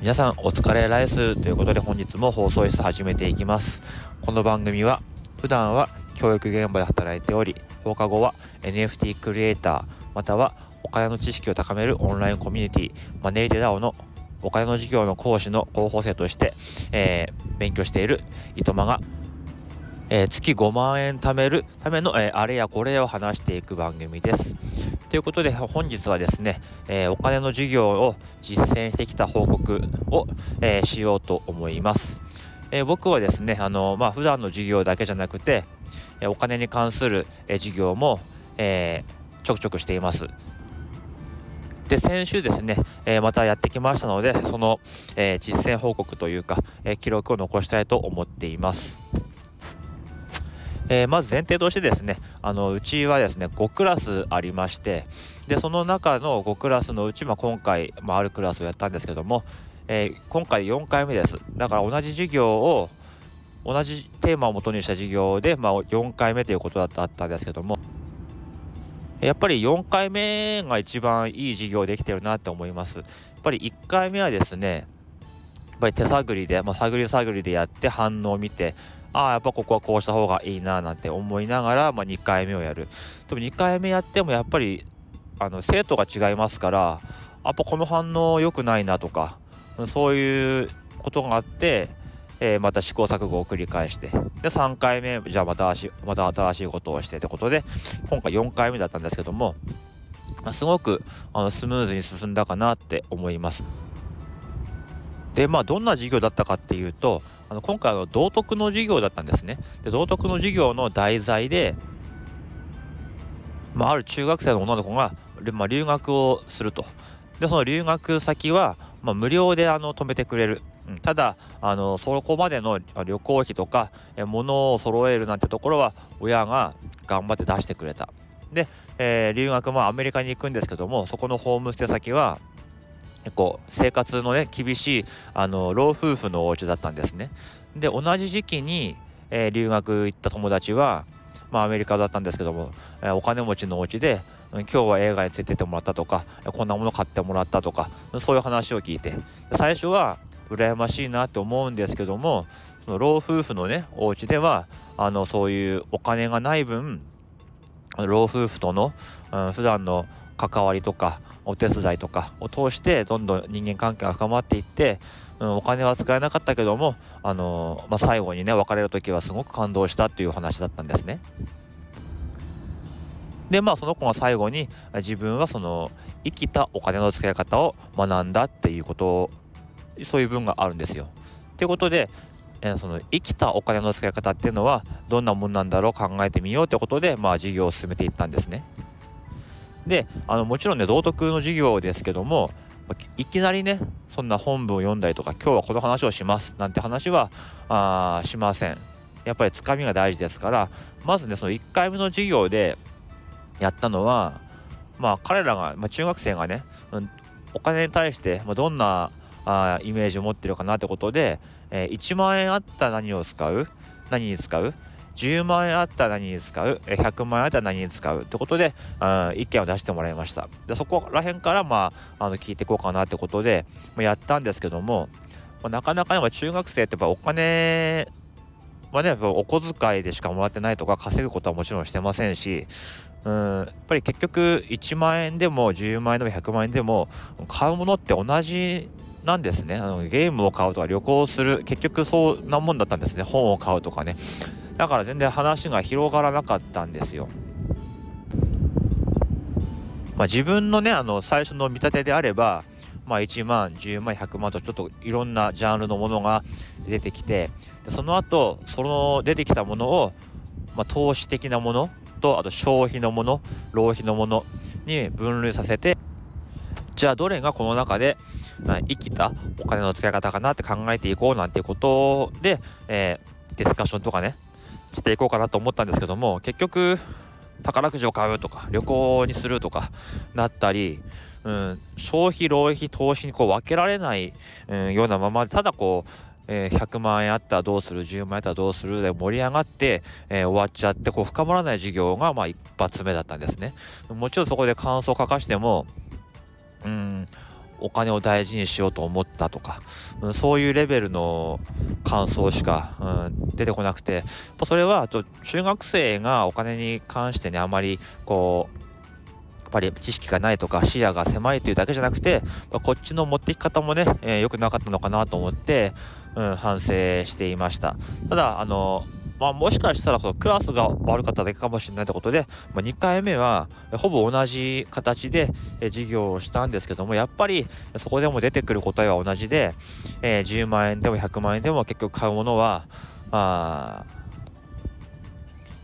皆さんお疲れライスということで本日も放送室始めていきます。この番組は普段は教育現場で働いており放課後は NFT クリエイターまたはお金の知識を高めるオンラインコミュニティマネーテダオのお金の授業の講師の候補生として、えー、勉強している糸間が、えー、月5万円貯めるための、えー、あれやこれを話していく番組です。ということで本日はですね、えー、お金の授業を実践してきた報告を、えー、しようと思います。えー、僕はですね、あのまあ、普段の授業だけじゃなくて、えお金に関する、え授業も、えちょくちょくしています。で先週ですね、えまたやってきましたのでその、え実践報告というか、え記録を残したいと思っています。えー、まず前提としてですねあのうちはですね5クラスありましてでその中の5クラスのうち、まあ、今回、まあ、あるクラスをやったんですけども、えー、今回4回目です。だから同じ授業を同じテーマをもとにした授業で、まあ、4回目ということだったんですけどもやっぱり4回目が一番いい授業できてるなって思います。やっぱり1回目はですねやっぱり手探りで、まあ、探り探りでやって反応を見てああやっぱここはこうした方がいいななんて思いながら、まあ、2回目をやるでも2回目やってもやっぱりあの生徒が違いますからやっぱこの反応良くないなとかそういうことがあって、えー、また試行錯誤を繰り返してで3回目じゃあまたまた新しいことをしてってことで今回4回目だったんですけども、ま、すごくあのスムーズに進んだかなって思います。でまあどんな授業だったかっていうとあの今回は道徳の授業だったんですね。で道徳の授業の題材で、まあ、ある中学生の女の子が、まあ、留学をすると。でその留学先は、まあ、無料であの止めてくれる。うん、ただあのそこまでの旅行費とか物を揃えるなんてところは親が頑張って出してくれた。で、えー、留学もアメリカに行くんですけどもそこのホームステイ先は結構生活のね厳しいあの老夫婦のお家だったんですね。で同じ時期に、えー、留学行った友達は、まあ、アメリカだったんですけども、えー、お金持ちのお家で今日は映画に連れてってもらったとかこんなもの買ってもらったとかそういう話を聞いて最初は羨ましいなって思うんですけどもその老夫婦のねお家ではあのそういうお金がない分老夫婦との、うん、普段の関わりとかお手伝いとかを通してどんどん人間関係が深まっていって、うん、お金は使えなかったけども、あの、まあ、最後にね別れる時はすごく感動したっていう話だったんですね。でまあその子が最後に自分はその生きたお金の使い方を学んだっていうことをそういう文があるんですよ。ということで、えー、その生きたお金の使い方っていうのはどんなもんなんだろう考えてみようってことでまあ授業を進めていったんですね。であのもちろんね道徳の授業ですけどもいきなりねそんな本文を読んだりとか今日はこの話をしますなんて話はあしません。やっぱりつかみが大事ですからまずねその1回目の授業でやったのはまあ彼らが、まあ、中学生がね、うん、お金に対して、ま、どんなあイメージを持ってるかなってことで、えー、1万円あったら何を使う？何に使う？10万円あったら何に使う？100万円あったら何に使う？ってことで意見を出してもらいました。でそこら辺からまああの聞いていこうかなってことで、ま、やったんですけども、ま、なかなか今中学生ってやっぱお金はねお小遣いでしかもらってないとか稼ぐことはもちろんしてませんしうんやっぱり結局1万円でも10万円でも100万円でも買うものって同じなんですね。あのゲームを買うとか旅行する結局そんなもんだったんですね。本を買うとかね。だから全然話が広がらなかったんですよ。まあ、自分のねあの最初の見立てであれば、まあ、1万10万100万とちょっといろんなジャンルのものが出てきてその後その出てきたものを、まあ、投資的なものとあと消費のもの浪費のものに分類させてじゃあどれがこの中で、まあ、生きたお金の使い方かなって考えていこうなんていうことで、えー、ディスカッションとかねしていこうかなと思ったんですけども結局宝くじを買うとか旅行にするとかなったり、うん、消費浪費投資にこう分けられない、うん、ようなままでただこうえー、100万円あったらどうする10万円あったらどうするで盛り上がって、えー、終わっちゃってこう深まらない授業がまあ一発目だったんですね。もちろんそこで感想を書かしてもうんお金を大事にしようと思ったとか、うん、そういうレベルの感想しか、うん、出てこなくてそれはと中学生がお金に関してねあまりこうやっぱり知識がないとか視野が狭いというだけじゃなくてこっちの持っていき方もね、えー、くなかったのかなと思って、うん、反省していました。ただあのまあ、もしかしたらそのクラスが悪かっただけかもしれないということで、まあ、2回目はほぼ同じ形で授業をしたんですけどもやっぱりそこでも出てくる答えは同じで、えー、10万円でも100万円でも結局買うものは、あ、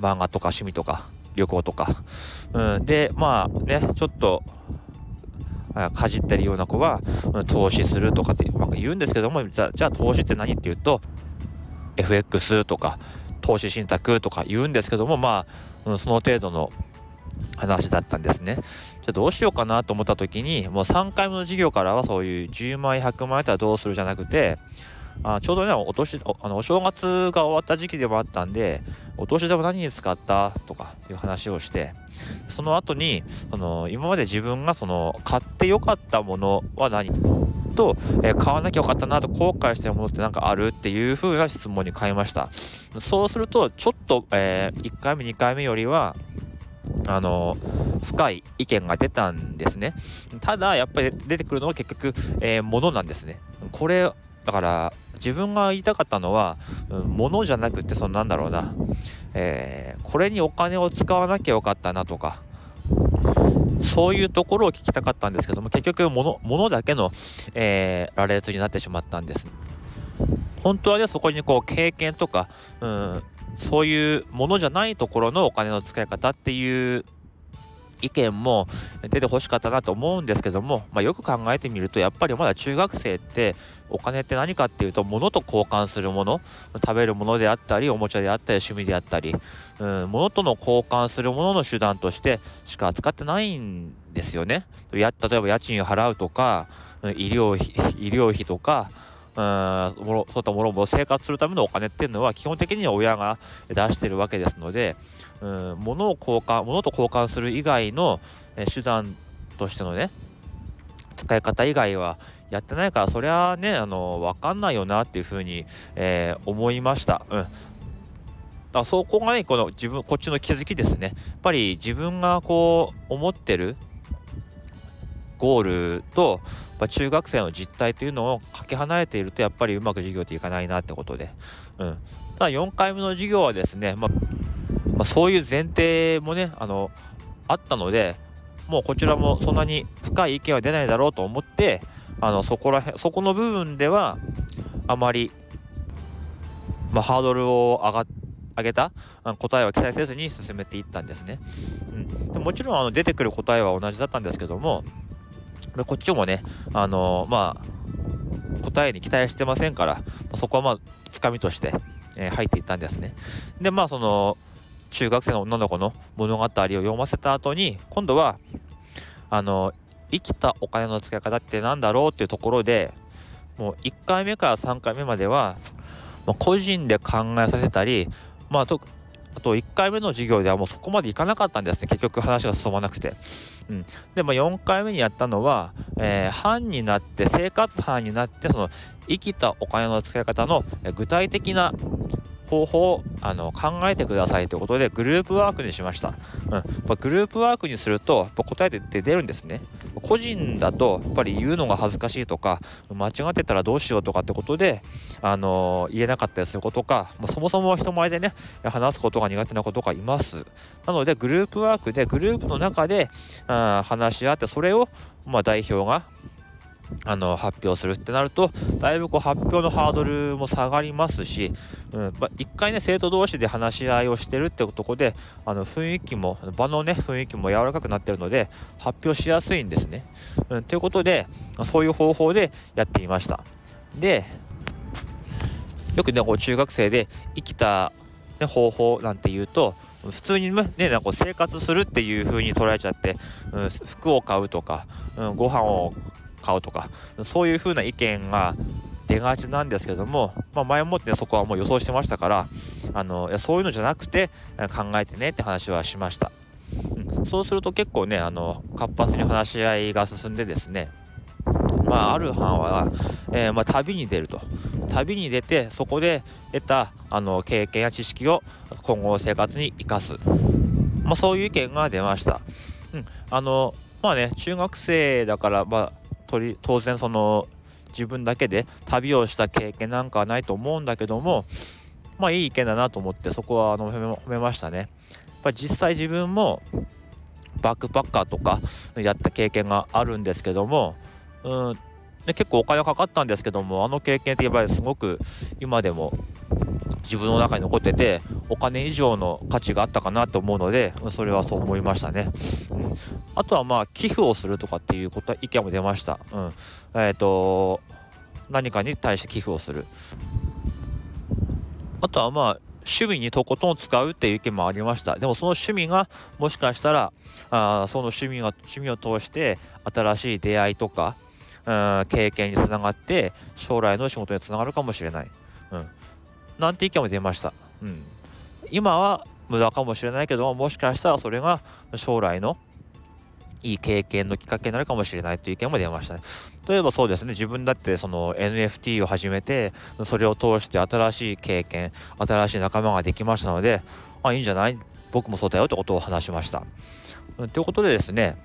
漫画とか趣味とか旅行とか、うん、でまあねちょっとかじってるような子は、投資するとかって言うんですけどもじゃあ投資って何っていうと FX とか投資信託とか言うんですけども、まあ、うん、その程度の話だったんですね。じゃどうしようかなと思った時に、もう3回目の授業からはそういう10万円、100万円ったらどうするじゃなくて、あちょうどねお年おあのお正月が終わった時期でもあったんでお年玉何に使ったとかいう話をしてその後にその今まで自分がその買ってよかったものは何と、えー、買わなきゃよかったなと後悔してるものって何かあるっていう風な質問に変えました。そうするとちょっと、えー、1回目2回目よりはあの深い意見が出たんですね。ただやっぱり出てくるのは結局、えー、ものなんですね。これだから自分が言いたかったのは、うん、物じゃなくてそのなんだろうな、えー、これにお金を使わなきゃよかったなとかそういうところを聞きたかったんですけども結局物物だけの、えー、羅列になってしまったんです本当はねそこにこう経験とか、うん、そういうものじゃないところのお金の使い方っていう意見も出てほしかったなと思うんですけども、まあ、よく考えてみるとやっぱりまだ中学生ってお金って何かっていうと物と交換するもの食べるものであったりおもちゃであったり趣味であったり、うん、物との交換するものの手段としてしか扱ってないんですよね。や例えば家賃を払うとか医療費医療費とかうんそういったものも生活するためのお金っていうのは基本的には親が出してるわけですので、うん、物を交換物と交換する以外の手段としてのね使い方以外はやってないからそりゃねあの分かんないよなっていうふうに、えー、思いました。うん。だそこがねこの自分こっちの気づきですね。やっぱり自分がこう思ってるゴールと中学生の実態というのをかけ離れているとやっぱりうまく授業っていかないなってことで、うん、ただ4回目の授業はですね、まあ、まあ、そういう前提もねあのあったのでもうこちらもそんなに深い意見は出ないだろうと思ってあのそこら辺そこの部分ではあまり、まあ、ハードルを上が上げた答えは期待せずに進めていったんですね。うん、でもちろんあの出てくる答えは同じだったんですけどもでこっちもね、あの、まあ、答えに期待してませんから、そこはまあ、つかみとして、えー、入っていったんですね。で、まあ、その、中学生の女の子の物語を読ませた後に、今度は、あの、生きたお金の使い方って何だろうっていうところで、もう1回目から3回目までは、まあ、個人で考えさせたり、まあ、とあと1回目の授業ではもうそこまでいかなかったんですね。結局話が進まなくて、うん、でも4回目にやったのは、えー、班になって生活班になってその生きたお金の使い方の具体的な方法をあの考えてくださいということでグループワークにしました、うん、グループワークにすると答えって出るんですね。個人だとやっぱり言うのが恥ずかしいとか間違ってたらどうしようとかってことで、あの言えなかったりすることか、まあ、そもそも人前でね話すことが苦手な子とかいます。なのでグループワークでグループの中であ話し合ってそれを、まあ、代表があの発表するってなるとだいぶこう発表のハードルも下がりますし、うんまあ一回ね生徒同士で話し合いをしてるってとこであの雰囲気も場のね雰囲気も柔らかくなってるので発表しやすいんですね。うん、ということでそういう方法でやっていました。でよくねこう中学生で生きた、ね、方法なんて言うと普通にね、なんか生活するっていう風に捉えちゃって、うん、服を買うとか、うん、ご飯を買うとかそういう風な意見が出がちなんですけども、まあ、前もって、ね、そこはもう予想してましたからあのそういうのじゃなくて考えてねって話はしました、うん、そうすると結構ねあの活発に話し合いが進んでですねまあ、ある班は、えー、まあ、旅に出ると。旅に出てそこで得たあの経験や知識を今後の生活に生かす、まあ、そういう意見が出ました、うん、あのまあね中学生だから、まあ、当然その自分だけで旅をした経験なんかはないと思うんだけどもまあいい意見だなと思ってそこはあの褒めましたね。やっぱ実際自分もバックパッカーとかやった経験があるんですけどもうんで結構お金かかったんですけどもあの経験ってやっぱりすごく今でも自分の中に残っててお金以上の価値があったかなと思うのでそれはそう思いましたね、あとはまあ寄付をするとかっていうことは意見も出ました、うん、えっ、ー、と何かに対して寄付をする。あとはまあ趣味にとことん使うっていう意見もありました。でもその趣味がもしかしたらあその趣味が趣味を通して新しい出会いとかうん経験につながって将来の仕事につながるかもしれない、うん、なんて意見も出ました、うん、今は無駄かもしれないけどももしかしたらそれが将来のいい経験のきっかけになるかもしれないという意見も出ましたね。例えばそうですね、自分だってその NFT を始めて、それを通して新しい経験、新しい仲間ができましたので、あ、いいんじゃない？僕もそうだよってことを話しました。ということでですね、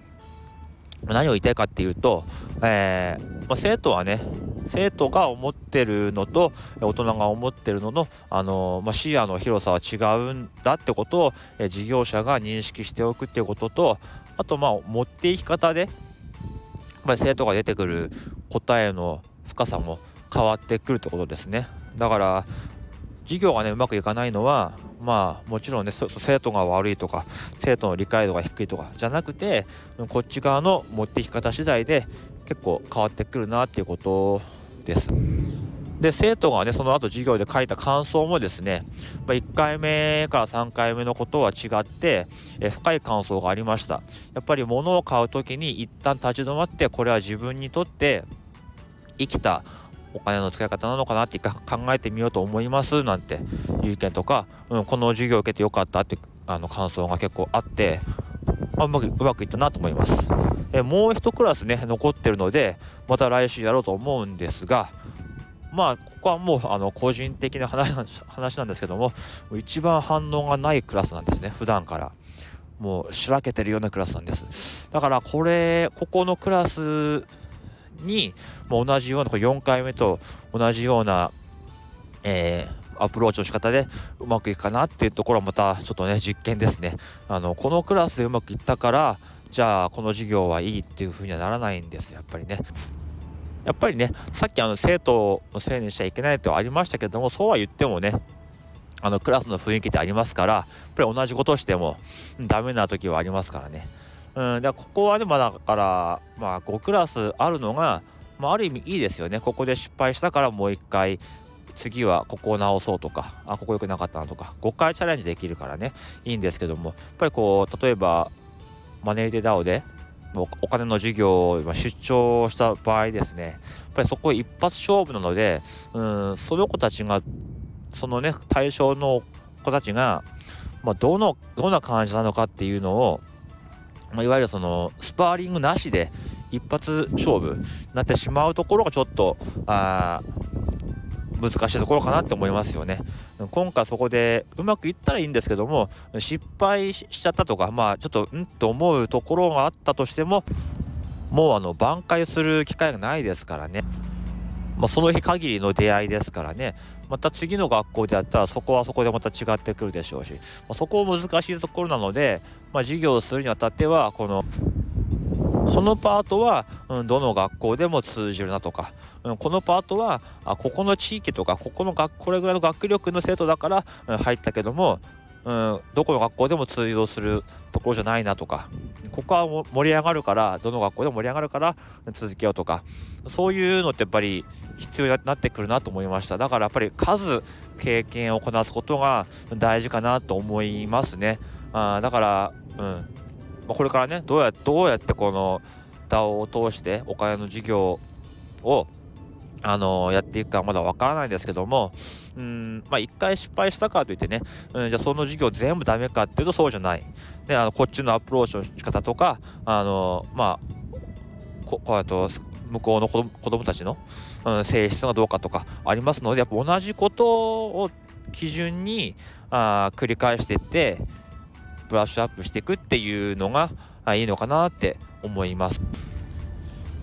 何を言いたいかっていうと、えー、まあ、生徒はね生徒が思ってるのと大人が思ってるのの、あのまあ、視野の広さは違うんだってことを、え事業者が認識しておくっていうこととあとまあ持っていき方でやっぱり生徒が出てくる答えの深さも変わってくるってことですねだから授業がねうまくいかないのはまあもちろんね生徒が悪いとか生徒の理解度が低いとかじゃなくてこっち側の持っていき方次第で結構変わってくるなっていうことです。で生徒がねその後授業で書いた感想もですね、まあ、1回目から3回目のことは違ってえ深い感想がありましたやっぱり物を買う時に一旦立ち止まってこれは自分にとって生きたお金の使い方なのかなって考えてみようと思いますなんていう意見とか、うん、この授業を受けてよかったってあの感想が結構あってあうまくうまくいったなと思います。えもう一クラスね残ってるのでまた来週やろうと思うんですがまあここはもうあの個人的な話なんですけども一番反応がないクラスなんですね普段から。もうしらけてるようなクラスなんです。だからこれここのクラスにも同じような4回目と同じような、えー、アプローチの仕方でうまくいくかなっていうところはまたちょっとね実験ですね。あのこのクラスでうまくいったからじゃあこの授業はいいっていう風にはならないんですやっぱりね。やっぱりねさっきあの生徒のせいにしちゃいけないとありましたけどもそうは言ってもねあのクラスの雰囲気ってありますからやっぱり同じことをしてもダメな時はありますからねうん、だここはね、ま、だから、まあ、5クラスあるのが、まあ、ある意味いいですよね。ここで失敗したからもう一回、次はここを直そうとか、あ、ここ良くなかったなとか、5回チャレンジできるからね、いいんですけども、やっぱりこう、例えば、マネーデダオで、お金の授業を出張した場合ですね、やっぱりそこ一発勝負なので、うん、その子たちが、そのね、対象の子たちが、まあ、どの、どんな感じなのかっていうのを、まあ、いわゆるそのスパーリングなしで一発勝負になってしまうところがちょっとあ難しいところかなって思いますよね。今回そこでうまくいったらいいんですけども失敗しちゃったとかまあちょっとうんと思うところがあったとしてももうあの挽回する機会がないですからね。まあ、その日限りの出会いですからねまた次の学校でやったらそこはそこでまた違ってくるでしょうし、まあ、そこ難しいところなので、まあ、授業をするにあたってはこのこのパートは、うん、どの学校でも通じるなとか、うん、このパートはあここの地域とかここの学これぐらいの学力の生徒だから、うん、入ったけども、うん、どこの学校でも通用するところじゃないなとかここは盛り上がるからどの学校でも盛り上がるから続けようとかそういうのってやっぱり必要になってくるなと思いました。だからやっぱり数経験をこなすことが大事かなと思いますね。あだからうんこれからねどうやどうやってこの DAO を通してお金の事業をあのやっていくかまだわからないんですけども、うん、まあ、1回失敗したからといってね、うん、じゃあその授業全部ダメかっていうとそうじゃない。で、あのこっちのアプローチの仕方とか、あのまあ、ここうやと向こうの子供子供たちの、うん、性質がどうかとかありますので、やっぱ同じことを基準にあ繰り返していって、ブラッシュアップしていくっていうのがいいのかなって思います。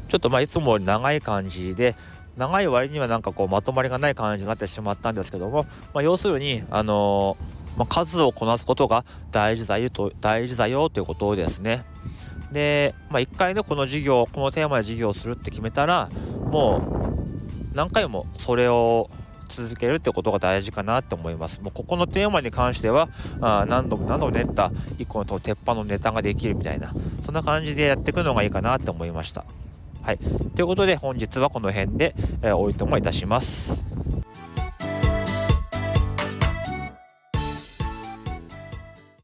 ちょっとまあいつも長い感じで長い割にはなんかこうまとまりがない感じになってしまったんですけども、まあ、要するに、あのー、まあ、数をこなすことが大事だよと大事だよということですね。で、まあ、1回ねこの授業このテーマで授業をするって決めたらもう何回もそれを続けるってことが大事かなって思います。もうここのテーマに関してはあ何度も何度も練った1個の鉄板のネタができるみたいなそんな感じでやっていくのがいいかなって思いました。はい。ということで本日はこの辺で、えー、おいともいたします。